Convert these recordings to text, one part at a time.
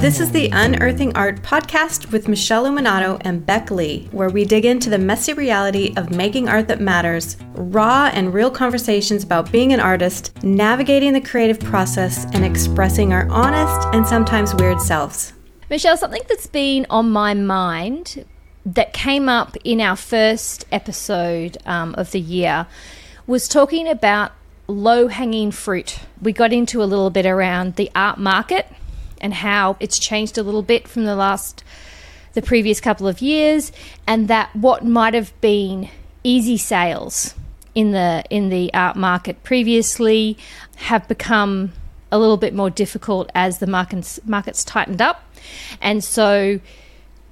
This is the Unearthing Art podcast with Michele Luminato and Bec Lee, where we dig into the messy reality of making art that matters, raw and real conversations about being an artist, navigating the creative process, and expressing our honest and sometimes weird selves. Michele, something that's been on my mind that came up in our first episode um, of the year was talking about low hanging fruit. We got into a little bit around the art market and how it's changed a little bit from the last the previous couple of years and that what might have been easy sales in the in the art market previously have become a little bit more difficult as the markets markets tightened up. And so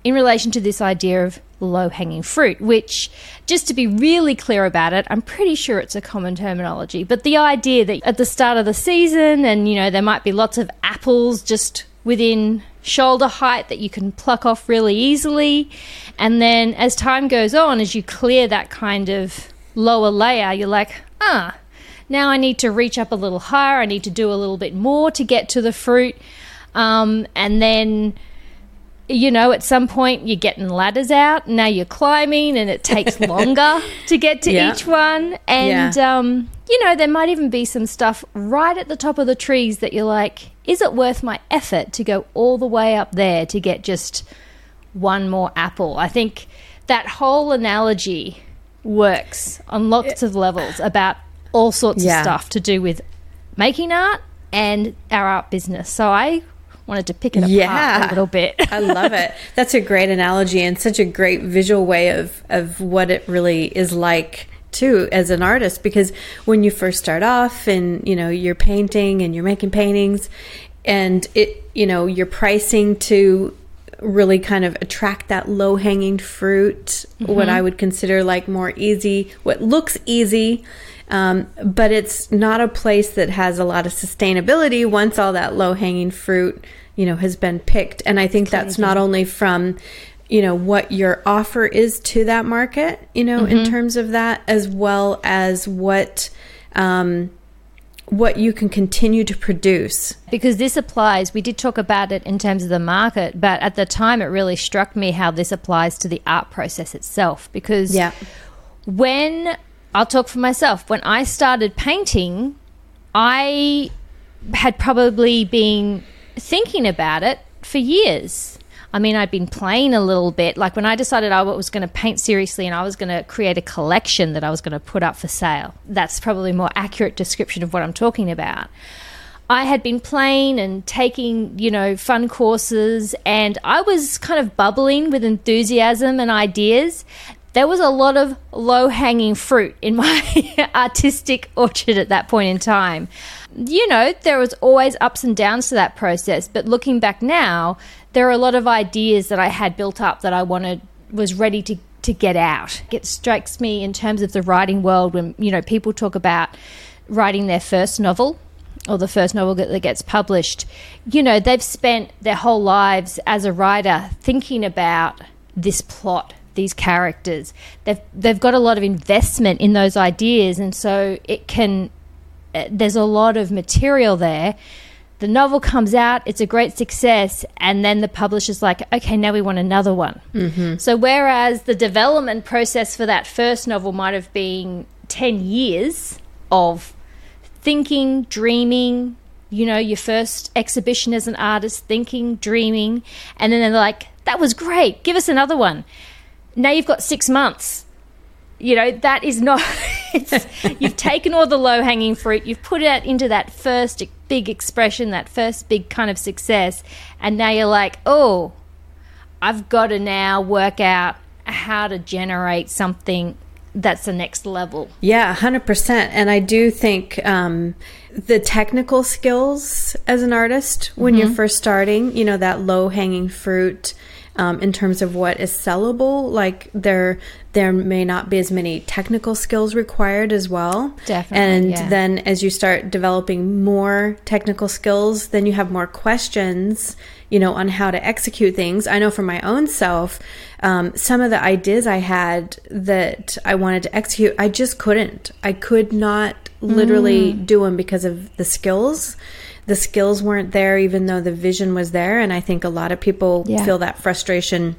in relation to this idea of low hanging fruit, which, just to be really clear about it, I'm pretty sure it's a common terminology. But the idea that at the start of the season, and you know, there might be lots of apples just within shoulder height that you can pluck off really easily. And then as time goes on, as you clear that kind of lower layer, you're like, ah, now I need to reach up a little higher. I need to do a little bit more to get to the fruit. Um, and then you know, at some point you're getting ladders out. Now you're climbing, and it takes longer to get to Yeah. each one. And Yeah. um, you know, there might even be some stuff right at the top of the trees that you're like, is it worth my effort to go all the way up there to get just one more apple? I think that whole analogy works on lots of levels about all sorts Yeah. of stuff to do with making art and our art business. So I wanted to pick it apart Yeah. a little bit. I love it. That's a great analogy and such a great visual way of of what it really is like too as an artist because when you first start off and you know you're painting and you're making paintings and it you know you're pricing to really kind of attract that low hanging fruit what mm-hmm. I would consider like more easy what looks easy um, but it's not a place that has a lot of sustainability once all that low hanging fruit you know has been picked. And i think that's not only from you know what your offer is to that market you know in terms of that as well as what um, what you can continue to produce. Because this applies we did talk about it in terms of the market but at the time it really struck me how this applies to the art process itself. Because yeah. when I'll talk for myself when I started painting I had probably been thinking about it for years I mean, I'd been playing a little bit. Like when I decided I was going to paint seriously and I was going to create a collection that I was going to put up for sale. That's probably a more accurate description of what I'm talking about. I had been playing and taking, you know, fun courses, and I was kind of bubbling with enthusiasm and ideas. There was a lot of low hanging fruit in my artistic orchard at that point in time. You know, there was always ups and downs to that process, but looking back now, there are a lot of ideas that I had built up that I wanted was ready to to get out. It strikes me in terms of the writing world when you know people talk about writing their first novel or the first novel that that gets published. You know, they've spent their whole lives as a writer thinking about this plot, these characters. They've they've got a lot of investment in those ideas, and so it can. uh, There's a lot of material there. The novel comes out, it's a great success, and then the publisher's like, okay, now we want another one. Mm-hmm. So, whereas the development process for that first novel might have been 10 years of thinking, dreaming, you know, your first exhibition as an artist, thinking, dreaming, and then they're like, that was great, give us another one. Now you've got six months. You know, that is not, it's, you've taken all the low hanging fruit, you've put it out into that first big expression, that first big kind of success, and now you're like, oh, I've got to now work out how to generate something that's the next level. Yeah, 100%. And I do think um, the technical skills as an artist when you're first starting, you know, that low hanging fruit. Um, in terms of what is sellable, like there, there may not be as many technical skills required as well. Definitely, And yeah. then as you start developing more technical skills, then you have more questions, you know, on how to execute things. I know for my own self, um, some of the ideas I had that I wanted to execute, I just couldn't. I could not literally do them because of the skills the skills weren't there, even though the vision was there. And I think a lot of people Yeah. feel that frustration.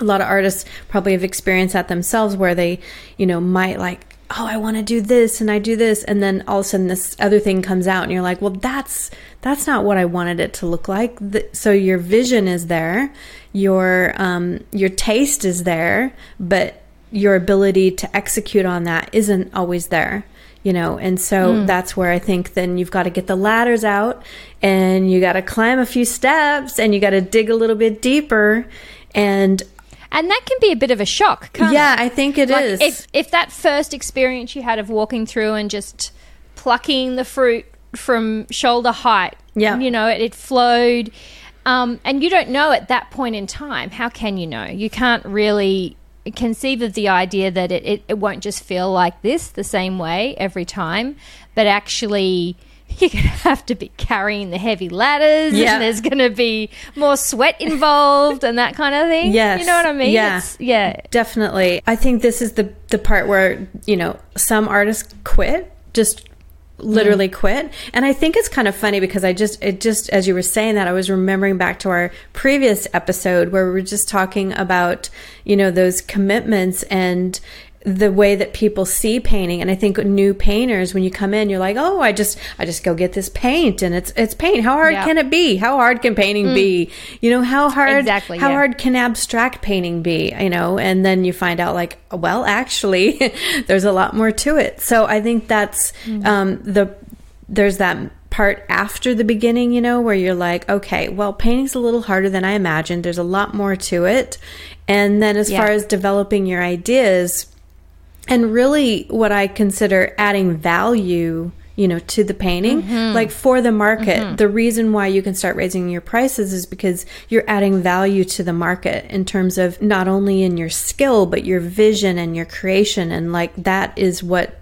A lot of artists probably have experienced that themselves where they, you know, might like, oh, I want to do this and I do this. And then all of a sudden this other thing comes out and you're like, well, that's, that's not what I wanted it to look like. Th- So your vision is there, your, um, your taste is there, but your ability to execute on that isn't always there you know and so that's where i think then you've got to get the ladders out and you got to climb a few steps and you got to dig a little bit deeper and And that can be a bit of a shock, can't yeah it? i think it is. Like if if that first experience you had of walking through and just plucking the fruit from shoulder height, Yeah. you know, it, it flowed, um, and you don't know at that point in time. How can you know? You can't really conceive of the idea that it, it, it won't just feel like this the same way every time, but actually. You're going to have to be carrying the heavy ladders, Yeah. and there's going to be more sweat involved, and that kind of thing. Yes. you know what I mean? Yeah. It's- yeah. Definitely. I think this is the the part where, you know, some artists quit, just literally mm. quit. And I think it's kind of funny because I just it just as you were saying that I was remembering back to our previous episode where we were just talking about, you know, those commitments and the way that people see painting. And i think new painters when you come in you're like oh i just i just go get this paint and it's it's paint. How hard Yeah. can it be? How hard can painting be? You know how hard Exactly, how yeah. hard can abstract painting be? You know and then you find out like well actually there's a lot more to it. So i think that's um, the there's that part after the beginning you know where you're like okay well painting's a little harder than i imagined. There's a lot more to it. And then as Yeah. far as developing your ideas and really what i consider adding value you know to the painting mm-hmm. like for the market mm-hmm. the reason why you can start raising your prices is because you're adding value to the market in terms of not only in your skill but your vision and your creation. And like that is what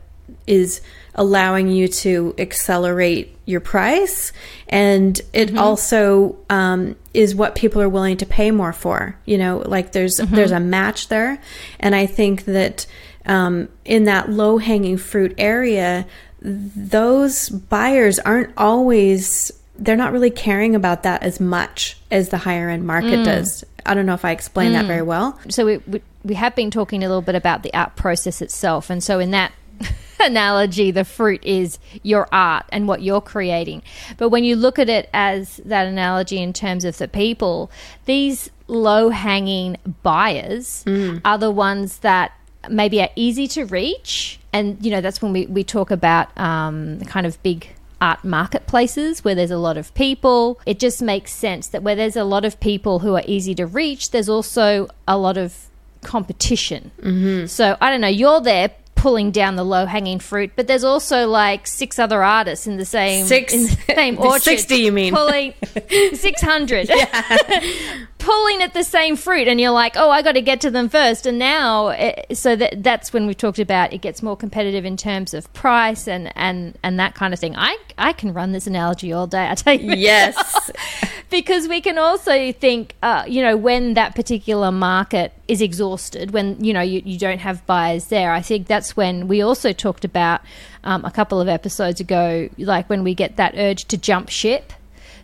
is allowing you to accelerate your price. And it mm-hmm. also um, is what people are willing to pay more for you know like there's there's a match there. And i think that um, in that low hanging fruit area those buyers aren't always they're not really caring about that as much as the higher end market mm. does. I don't know if i explained that mm. very well. So we, we we have been talking a little bit about the art process itself, and so in that analogy, the fruit is your art and what you're creating. But when you look at it as that analogy in terms of the people, these low hanging buyers mm. are the ones that maybe are easy to reach, and you know that's when we we talk about um, the kind of big art marketplaces where there's a lot of people. It just makes sense that where there's a lot of people who are easy to reach, there's also a lot of competition. Mm-hmm. So I don't know, you're there pulling down the low hanging fruit, but there's also like six other artists in the same Six- in the same orchard. 60 you mean. Pulling 600. pulling at the same fruit and you're like, "Oh, I got to get to them first. And now eh, so that that's when we talked about it gets more competitive in terms of price and and and that kind of thing. I I can run this analogy all day. I tell you. yes because we can also think, uh, you know, when that particular market is exhausted, when you know you, you don't have buyers there. I think that's when we also talked about um, a couple of episodes ago, like when we get that urge to jump ship.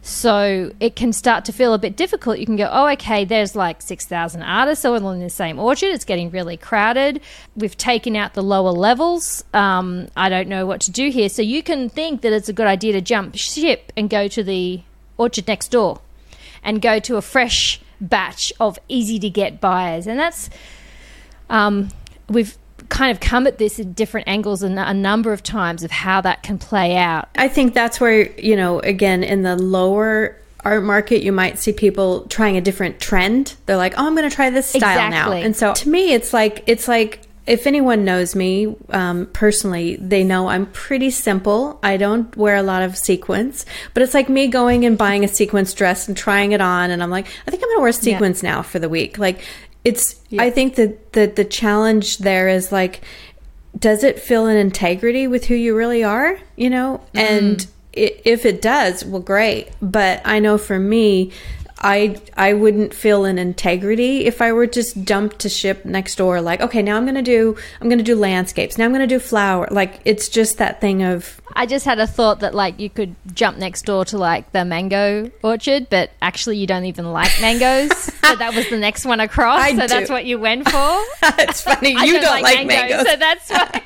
So it can start to feel a bit difficult. You can go, oh, okay, there's like 6,000 artists all in the same orchard. It's getting really crowded. We've taken out the lower levels. Um, I don't know what to do here. So you can think that it's a good idea to jump ship and go to the orchard next door and go to a fresh batch of easy to get buyers. And that's, um, we've kind of come at this at different angles and a number of times of how that can play out. I think that's where, you know, again, in the lower art market, you might see people trying a different trend. They're like, oh, I'm going to try this style now. And so to me, it's like, it's like, if anyone knows me um, personally, they know I'm pretty simple. I don't wear a lot of sequins, but it's like me going and buying a sequence dress and trying it on, and I'm like, I think I'm going to wear sequins now for the week. Like, it's. I think that the the challenge there is like, does it feel in integrity with who you really are? You know, and mm. i if it does, well, great. But I know for me, I I wouldn't feel an integrity if I were just dumped to ship next door. Like, okay, now I'm gonna do I'm gonna do landscapes. Now I'm gonna do flower. Like, it's just that thing of I just had a thought that like you could jump next door to like the mango orchard, but actually you don't even like mangoes. so that was the next one across. I so do. that's what you went for. it's funny you don't, like, mangoes. so that's why.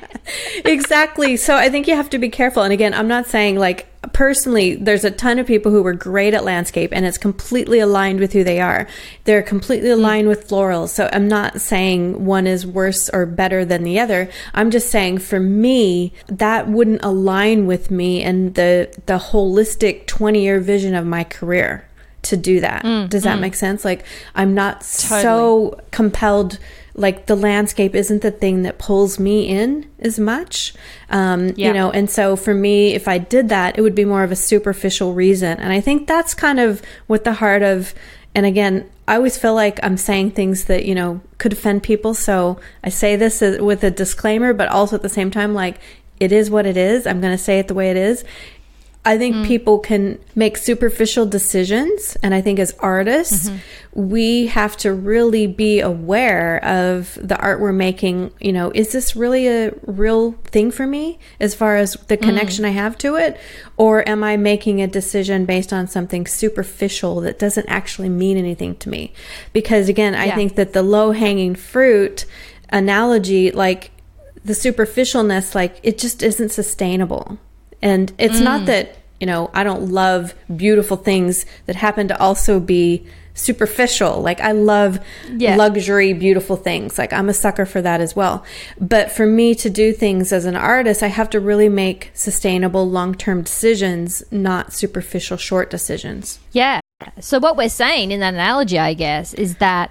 exactly. So I think you have to be careful. And again, I'm not saying like personally, there's a ton of people who were great at landscape and it's completely aligned with who they are. They're completely Mm. aligned with florals. So I'm not saying one is worse or better than the other. I'm just saying for me, that wouldn't align with me and the, the holistic 20 year vision of my career to do that. Does that make sense? Like I'm not so compelled like the landscape isn't the thing that pulls me in as much. Um, Yeah. you know and so for me if i did that it would be more of a superficial reason. And i think that's kind of what the heart of and again i always feel like i'm saying things that you know could offend people. So i say this with a disclaimer but also at the same time like it is what it is. I'm going to say it the way it is I think mm. people can make superficial decisions. And I think as artists, mm-hmm. we have to really be aware of the art we're making. You know, is this really a real thing for me as far as the mm. connection I have to it? Or am I making a decision based on something superficial that doesn't actually mean anything to me? Because again, I Yeah. think that the low hanging fruit analogy, like the superficialness, like it just isn't sustainable. And it's Mm. not that, you know, I don't love beautiful things that happen to also be superficial. Like I love Yeah. luxury, beautiful things. Like I'm a sucker for that as well. But for me to do things as an artist, I have to really make sustainable long-term decisions, not superficial short decisions. Yeah. So what we're saying in that analogy, I guess, is that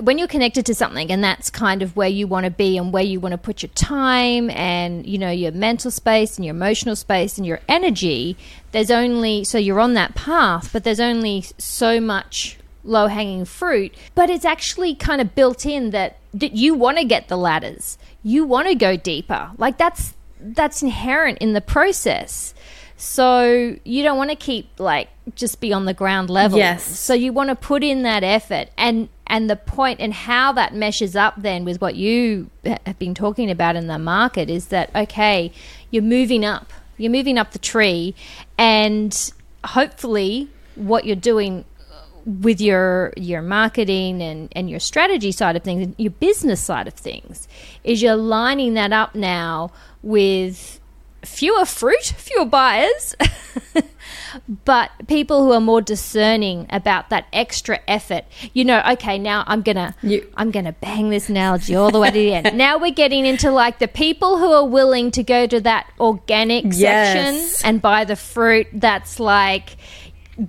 when you're connected to something and that's kind of where you want to be and where you want to put your time and you know your mental space and your emotional space and your energy there's only so you're on that path but there's only so much low hanging fruit but it's actually kind of built in that that you want to get the ladders. You want to go deeper. Like that's that's inherent in the process so you don't want to keep like just be on the ground level. Yes. So you want to put in that effort and and the point and how that meshes up then with what you have been talking about in the market is that okay, you're moving up. You're moving up the tree and hopefully what you're doing uh, with your your marketing and, and your strategy side of things, your business side of things, is you're lining that up now with fewer fruit, fewer buyers, but people who are more discerning about that extra effort. You know, okay, now I'm gonna You- I'm gonna bang this analogy all the way to the end. Now we're getting into like the people who are willing to go to that organic Yes. section and buy the fruit that's like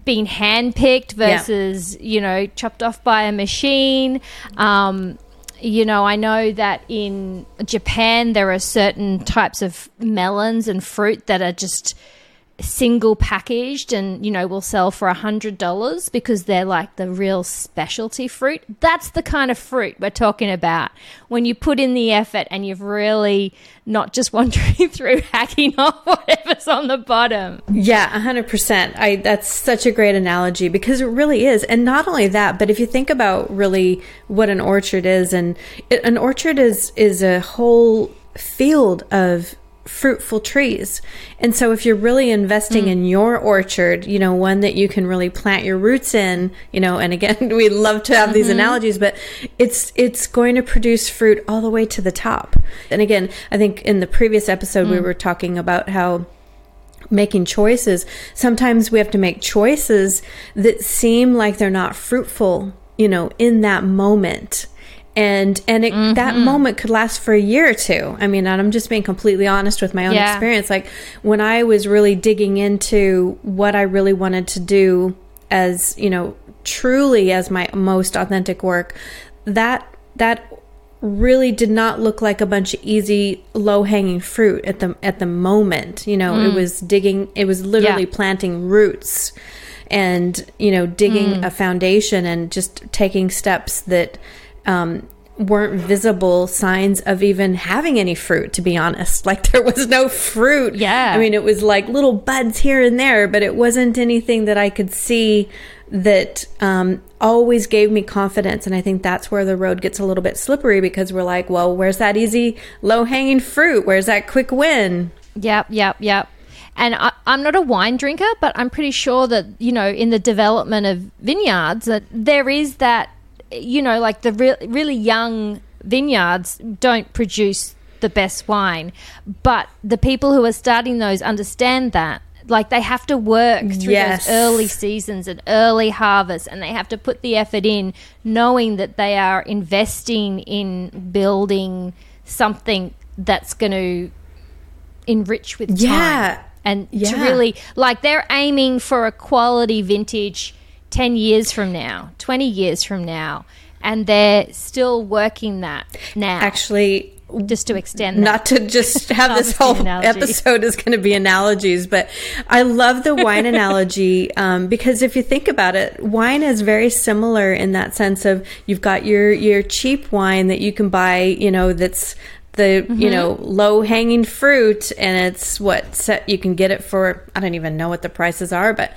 being handpicked Yeah. versus you know chopped off by a machine. Um, you know, I know that in Japan there are certain types of melons and fruit that are just single packaged and you know will sell for a hundred dollars because they're like the real specialty fruit that's the kind of fruit we're talking about when you put in the effort and you've really not just wandering through hacking off whatever's on the bottom Yeah, a hundred percent. I that's such a great analogy because it really is. And not only that, but if you think about really what an orchard is, and it, an orchard is is a whole field of fruitful trees. And so if you're really investing mm. in your orchard, you know, one that you can really plant your roots in, you know, and again, we love to have these mm-hmm. analogies, but it's it's going to produce fruit all the way to the top. And again, I think in the previous episode we mm. were talking about how making choices sometimes we have to make choices that seem like they're not fruitful you know in that moment and and it, that moment could last for a year or two i mean and i'm just being completely honest with my own Yeah. experience like when i was really digging into what i really wanted to do as you know truly as my most authentic work that that really did not look like a bunch of easy low hanging fruit at the at the moment you know it was digging it was literally Mm. Yeah. planting roots and you know digging Mm. a foundation and just taking steps that um weren't visible signs of even having any fruit to be honest. Like there was no fruit. Yeah. i mean it was like little buds here and there but it wasn't anything that i could see that um, always gave me confidence. And i think that's where the road gets a little bit slippery because we're like well where's that easy low hanging fruit? Where's that quick win? Yep, yep, yep. And I, I'm not a wine drinker, but I'm pretty sure that you know, in the development of vineyards, that there is that, you know, like the re- really young vineyards don't produce the best wine, but the people who are starting those understand that. Like they have to work through Yes. those early seasons and early harvests, and they have to put the effort in, knowing that they are investing in building something that's going to enrich with time. Yeah. And to Yeah. really, like, they're aiming for a quality vintage 10 years from now, 20 years from now. And they're still working that now, actually just to extend that. not to just have this whole analogy. episode is going to be analogies, but I love the wine analogy um, because if you think about it, wine is very similar in that sense of you've got your your cheap wine that you can buy, you know, that's the you know low hanging fruit, and it's what set you can get it for. I don't even know what the prices are, but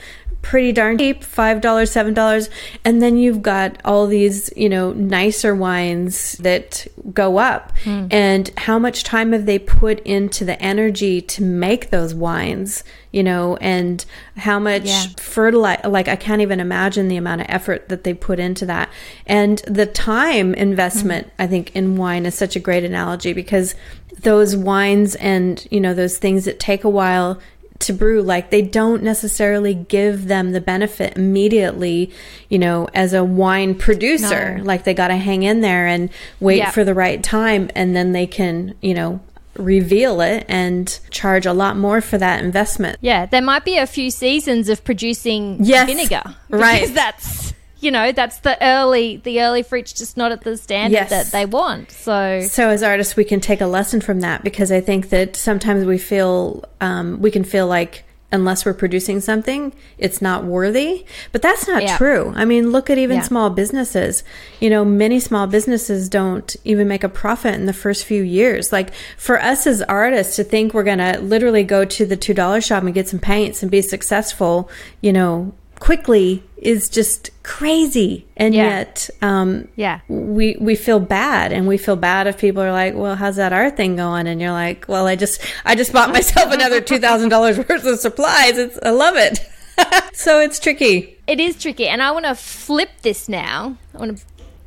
pretty darn cheap five dollars seven dollars and then you've got all these you know nicer wines that go up. Hmm. And how much time have they put into the energy to make those wines you know and how much Yeah. fertilizer like i can't even imagine the amount of effort that they put into that. And the time investment hmm. i think in wine is such a great analogy because those wines and you know those things that take a while to brew like they don't necessarily give them the benefit immediately you know as a wine producer No. like they got to hang in there and wait Yeah. for the right time and then they can you know reveal it and charge a lot more for that investment yeah, there might be a few seasons of producing Yes, vinegar. right. Because that's, you know, that's the early, the early fruit's just not at the standard Yes. that they want. So, So as artists, we can take a lesson from that because I think that sometimes we feel um, we can feel like unless we're producing something, it's not worthy. But that's not Yeah. true. I mean, look at even Yeah. small businesses. You know, many small businesses don't even make a profit in the first few years. Like for us as artists to think we're going to literally go to the $2 shop and get some paints and be successful, you know, quickly is just crazy. And Yeah. yet, um, yeah. we we feel bad and we feel bad if people are like well how's that art thing going and you're like well i just i just bought myself another $2000 worth of supplies it's i love it so it's tricky It is tricky, and I want to flip this now. I want to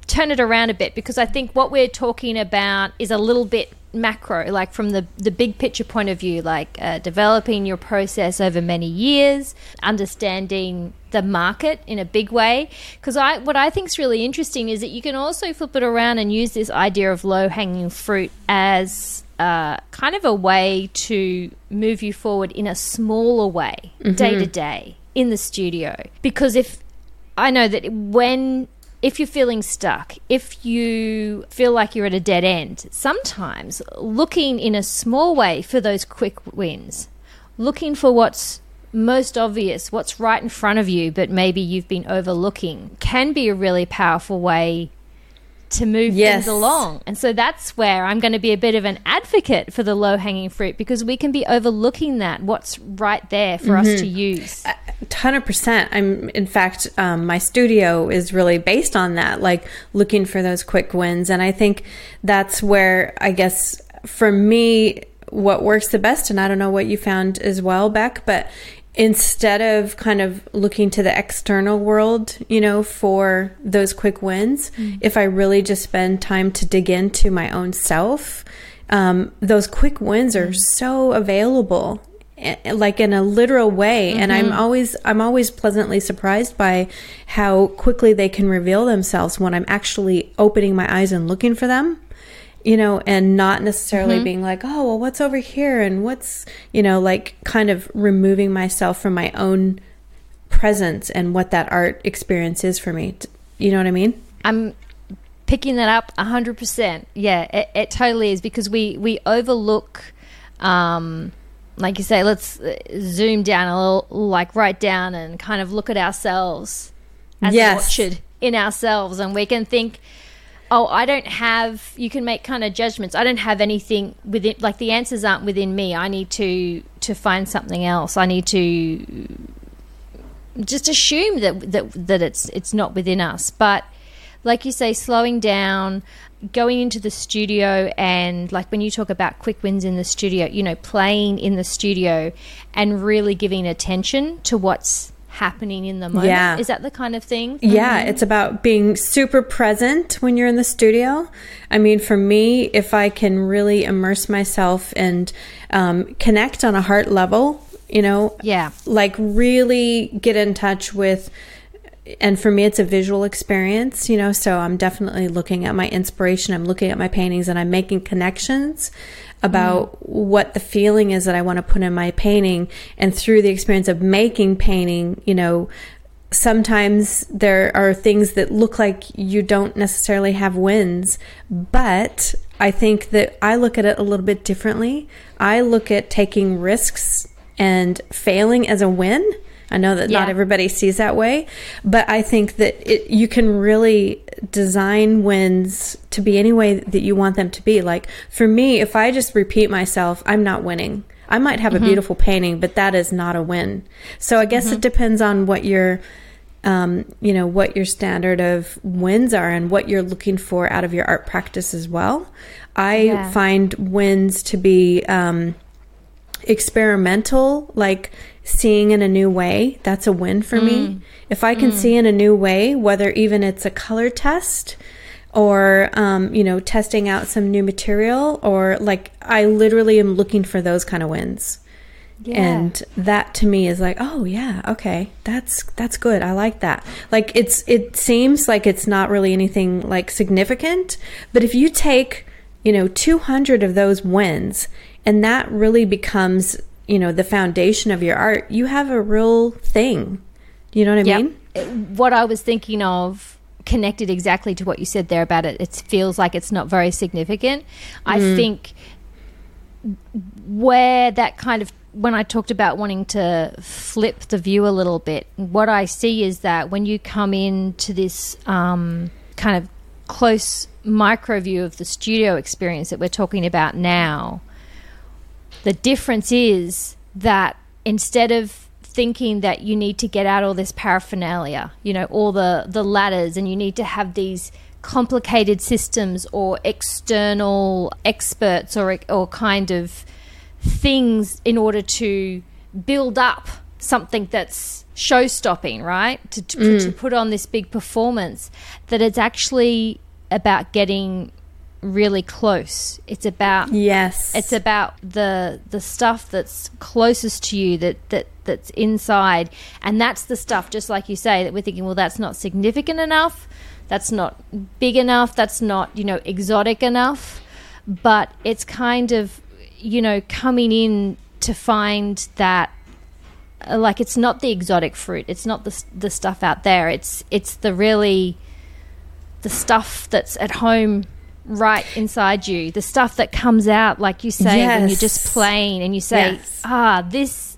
turn it around a bit because I think what we're talking about is a little bit macro, like from the the big picture point of view, like uh, developing your process over many years, understanding the market in a big way. Because I what I think is really interesting is that you can also flip it around and use this idea of low hanging fruit as uh, kind of a way to move you forward in a smaller way, day to day in the studio. Because if I know that when if you're feeling stuck, if you feel like you're at a dead end, sometimes looking in a small way for those quick wins, looking for what's most obvious, what's right in front of you, but maybe you've been overlooking, can be a really powerful way to move Yes. things along. And so that's where I'm going to be a bit of an advocate for the low hanging fruit because we can be overlooking that, what's right there for us to use. Hundred percent. I'm, in fact, um, my studio is really based on that, like looking for those quick wins. And I think that's where I guess for me, what works the best. And I don't know what you found as well, Bec, but instead of kind of looking to the external world, you know, for those quick wins, if I really just spend time to dig into my own self, um, those quick wins are so available eh, like in a literal way. And i'm always i'm always pleasantly surprised by how quickly they can reveal themselves when i'm actually opening my eyes and looking for them you know and not necessarily being like oh well what's over here and what's you know like kind of removing myself from my own presence and what that art experience is for me you know what i mean I'm picking that up 100%. Yeah, it, it totally is because we, we overlook, um, like you say, let's uh, zoom down a little, like right down and kind of look at ourselves as Yes. in ourselves. And we can think, oh, I don't have, you can make kind of judgments. I don't have anything within, like the answers aren't within me. I need to, to find something else. I need to just assume that, that, that it's, it's not within us. But like you say, slowing down, going into the studio and like when you talk about quick wins in the studio, you know, playing in the studio and really giving attention to what's happening in the moment. Yeah. Is that the kind of thing? Yeah, it's about being super present when you're in the studio. I mean, for me, if I can really immerse myself and um, connect on a heart level, you know, Yeah. like really get in touch with and for me it's a visual experience you know so i'm definitely looking at my inspiration i'm looking at my paintings and i'm making connections about what the feeling is that i want to put in my painting and through the experience of making painting you know sometimes there are things that look like you don't necessarily have wins, but I think that I look at it a little bit differently. I look at taking risks and failing as a win. I know that not everybody sees that way, but I think that it, you can really design wins to be any way that you want them to be. Like for me, if I just repeat myself, I'm not winning. I might have a beautiful painting, but that is not a win. So I guess it depends on what your, um, you know, what your standard of wins are and what you're looking for out of your art practice as well. I Yeah. find wins to be um, experimental, like seeing in a new way. That's a win for me. If I can see in a new way, whether even it's a color test or um, you know testing out some new material or like i literally am looking for those kind of wins Yeah. and that to me is like oh yeah okay that's that's good i like that like it's it seems like it's not really anything like significant but if you take you know 200 of those wins and that really becomes you know the foundation of your art you have a real thing you know what i Yep. mean What I was thinking of connected exactly to what you said there about it. It feels like it's not very significant. I think where that kind of when I talked about wanting to flip the view a little bit, what I see is that when you come into this um, kind of close micro view of the studio experience that we're talking about now, the difference is that instead of thinking that you need to get out all this paraphernalia, you know, all the the ladders, and you need to have these complicated systems or external experts or or kind of things in order to build up something that's show stopping, right? To, to, Mm. to put on this big performance, that it's actually about getting really close. It's about yes it's about the the stuff that's closest to you that that that's inside, and that's the stuff. Just like you say, that we're thinking, well, that's not significant enough. That's not big enough. That's not you know exotic enough. But it's kind of you know coming in to find that uh, like it's not the exotic fruit. It's not the the stuff out there. It's it's the really the stuff that's at home right inside you. The stuff that comes out like you say when you're just Yes. playing and you say, Yes. "Ah, this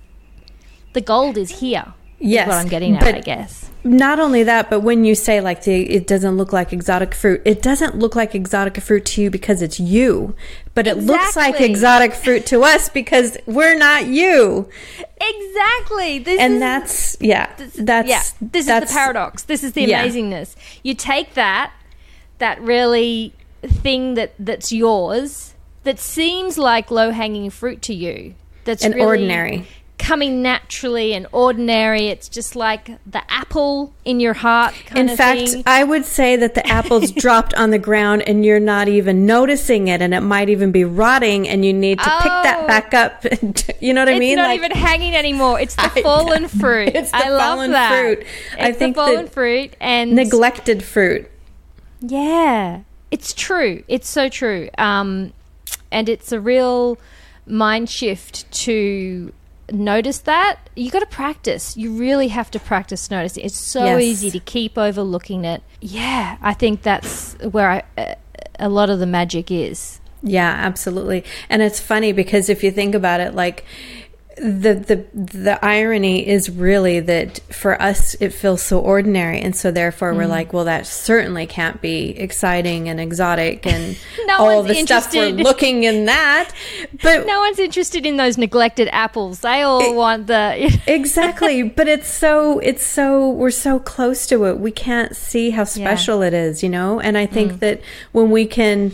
the gold is here." is Yes, what I'm getting at, but- I guess. Not only that, but when you say like the it doesn't look like exotic fruit, it doesn't look like exotic fruit to you because it's you, but it looks like exotic fruit to us because we're not you. Exactly. This And is that's yeah, that's yeah, this that's, is the paradox. This is the Yeah. amazingness. You take that that really thing that that's yours that seems like low hanging fruit to you. That's And really ordinary. coming naturally and ordinary. It's just like the apple in your heart. Kind In fact, thing. I would say that the apple's dropped on the ground and you're not even noticing it, and it might even be rotting, and you need to pick that Oh. back up. you know what I mean? it's not Like- even hanging anymore. It's the I fallen fruit. It's the I love fallen that. fruit. It's I think the fallen fruit and neglected fruit. Yeah, it's true. It's so true. Um, and it's a real mind shift to notice that. You got to practice. You really have to practice noticing. It's so Yes. easy to keep overlooking it. Yeah, I think that's where I, uh, a lot of the magic is. Yeah, absolutely. And it's funny because if you think about it, like the the the irony is really that for us it feels so ordinary. And so therefore we're mm. like well that certainly can't be exciting and exotic and No all the stuff we're looking in that. But No one's interested in those neglected apples. They all want the. exactly. But it's so it's so we're so close to it. We can't see how special it is you know? And i think mm. that when we can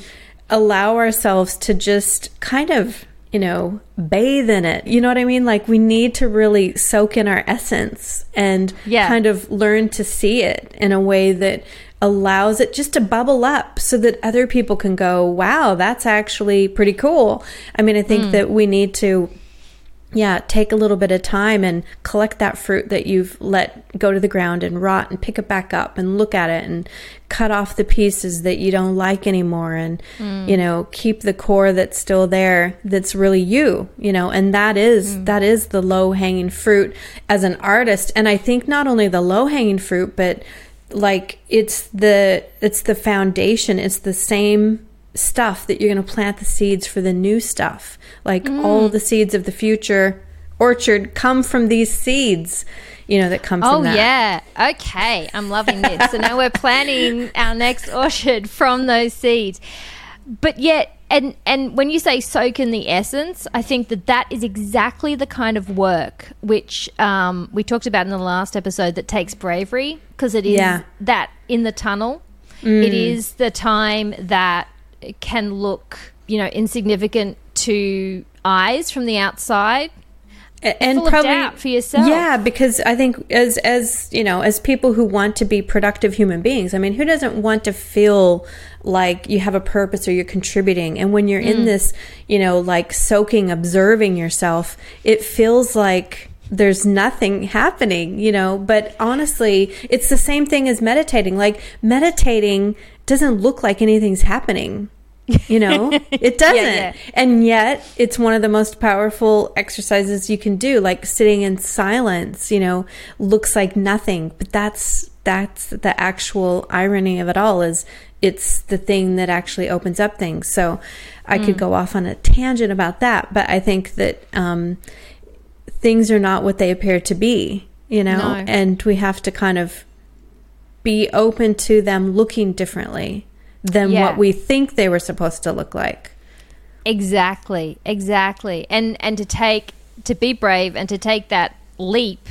allow ourselves to just kind of you know bathe in it. You know what i mean? Like we need to really soak in our essence and Yeah. kind of learn to see it in a way that allows it just to bubble up so that other people can go wow that's actually pretty cool. I mean i think mm. that we need to yeah, take a little bit of time and collect that fruit that you've let go to the ground and rot and pick it back up and look at it and cut off the pieces that you don't like anymore and mm. you know, keep the core that's still there that's really you, you know, and that is mm. that is the low-hanging fruit as an artist. And I think not only the low-hanging fruit but like it's the it's the foundation, it's the same stuff that you're going to plant the seeds for the new stuff. Like all the seeds of the future orchard come from these seeds, you know, that come from Oh that. yeah. Okay. I'm loving this. so now we're planning our next orchard from those seeds. But yet and and when you say soak in the essence, I think that that is exactly the kind of work which um, we talked about in the last episode that takes bravery because it is Yeah. that in the tunnel. Mm. It is the time that can look, you know, insignificant to eyes from the outside. And probably for yourself. Yeah, because I think as as you know, as people who want to be productive human beings, I mean, who doesn't want to feel like you have a purpose or you're contributing? And when you're Mm. in this, you know, like soaking, observing yourself, it feels like there's nothing happening, you know, but honestly, it's the same thing as meditating. Like meditating doesn't look like anything's happening. You know, it doesn't. yeah. And yet, it's one of the most powerful exercises you can do. Like sitting in silence, you know, looks like nothing, but that's that's the actual irony of it all. Is it's the thing that actually opens up things. So, I could go off on a tangent about that, but I think that um, things are not what they appear to be. You know, No. and we have to kind of be open to them looking differently than Yeah. what we think they were supposed to look like. Exactly, exactly. And and to take to be brave and to take that leap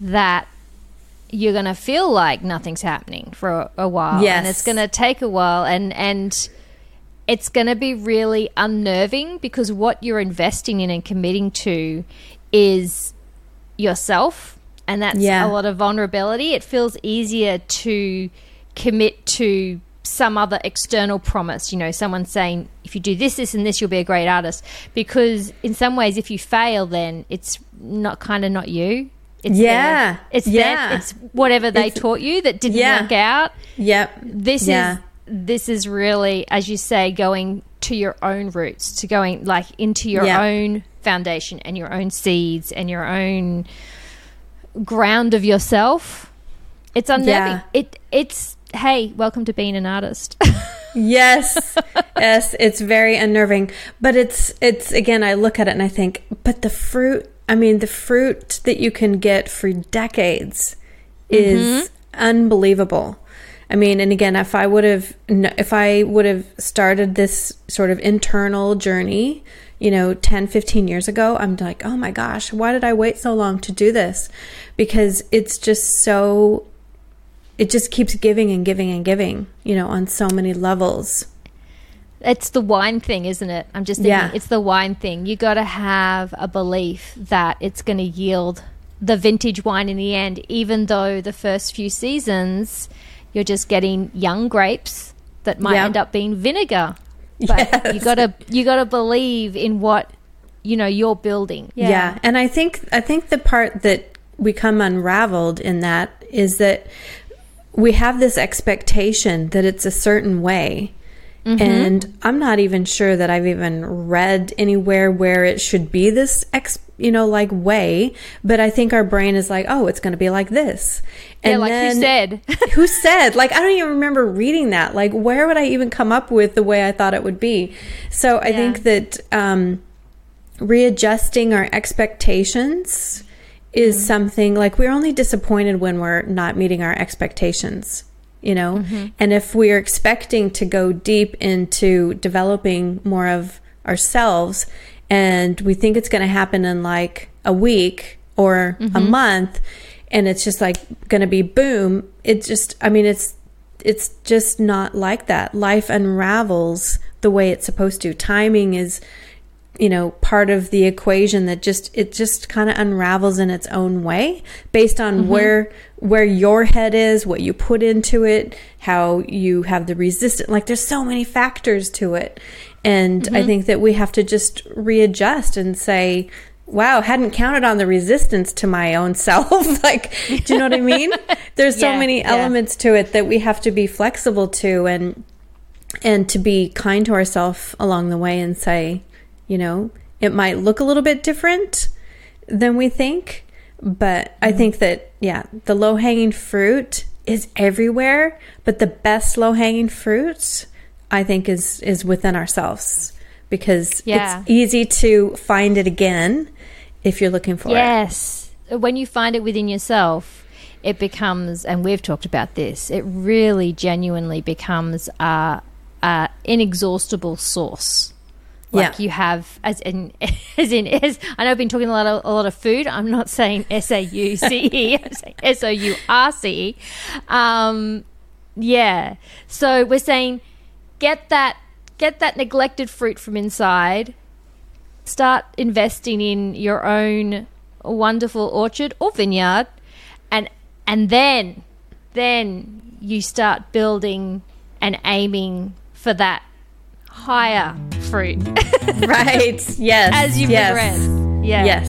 that you're going to feel like nothing's happening for a, a while and it's going to take a while and and it's going to be really unnerving because what you're investing in and committing to is yourself and that's Yeah. a lot of vulnerability it feels easier to commit to some other external promise you know someone saying if you do this this and this you'll be a great artist because in some ways if you fail then it's not kind of not you it's Yeah. their- it's Yeah. their, it's whatever they It's- taught you that didn't Yeah. work out Yep. this Yeah. is this is really as you say going to your own roots to going like into your Yeah. own foundation and your own seeds and your own ground of yourself it's unnerving Yeah. it it's hey welcome to being an artist Yes. yes, it's very unnerving, but it's it's again I look at it and I think, but the fruit, I mean the fruit that you can get for decades is mm-hmm. unbelievable. I mean, and again, if I would have if I would have started this sort of internal journey, you know, 10, 15 years ago, I'm like, "Oh my gosh, why did I wait so long to do this?" Because it's just so it just keeps giving and giving and giving, you know, on so many levels. it's the wine thing isn't it i'm just thinking Yeah. it's the wine thing you got to have a belief that it's going to yield the vintage wine in the end even though the first few seasons you're just getting young grapes that might Yeah. end up being vinegar but Yes. you got to you got to believe in what you know you're building Yeah. And I think I think the part that we come unraveled in that is that we have this expectation that it's a certain way. And I'm not even sure that I've even read anywhere where it should be this ex, you know, like way, but I think our brain is like, "Oh, it's going to be like this." yeah like who said? who said? Like i don't even remember reading that. Like where would i even come up with the way i thought it would be? So i think that um readjusting our expectations is mm-hmm. something like we're only disappointed when we're not meeting our expectations you know mm-hmm. and if we're expecting to go deep into developing more of ourselves and we think it's going to happen in like a week or mm-hmm. a month and it's just like going to be boom it just i mean it's it's just not like that life unravels the way it's supposed to timing is you know part of the equation that just it just kind of unravels in its own way based on mm-hmm. where where your head is what you put into it how you have the resistance like there's so many factors to it and mm-hmm. i think that we have to just readjust and say wow hadn't counted on the resistance to my own self like do you know what i mean there's so yeah, many yeah. elements to it that we have to be flexible to and and to be kind to ourselves along the way and say you know, it might look a little bit different than we think, but I mm-hmm. think that, yeah, the low hanging fruit is everywhere, but the best low hanging fruit, I think, is, is within ourselves because yeah. it's easy to find it again if you're looking for yes. it. Yes. When you find it within yourself, it becomes, and we've talked about this, it really genuinely becomes a, a inexhaustible source like yeah. you have as in as in as I know I've been talking a lot of a lot of food. I'm not saying S A U C E. I'm saying S O U R C E. Um, yeah. So we're saying get that get that neglected fruit from inside. Start investing in your own wonderful orchard or vineyard, and and then then you start building and aiming for that higher fruit. right. Yes. As you yes. progress. Yeah. Yes.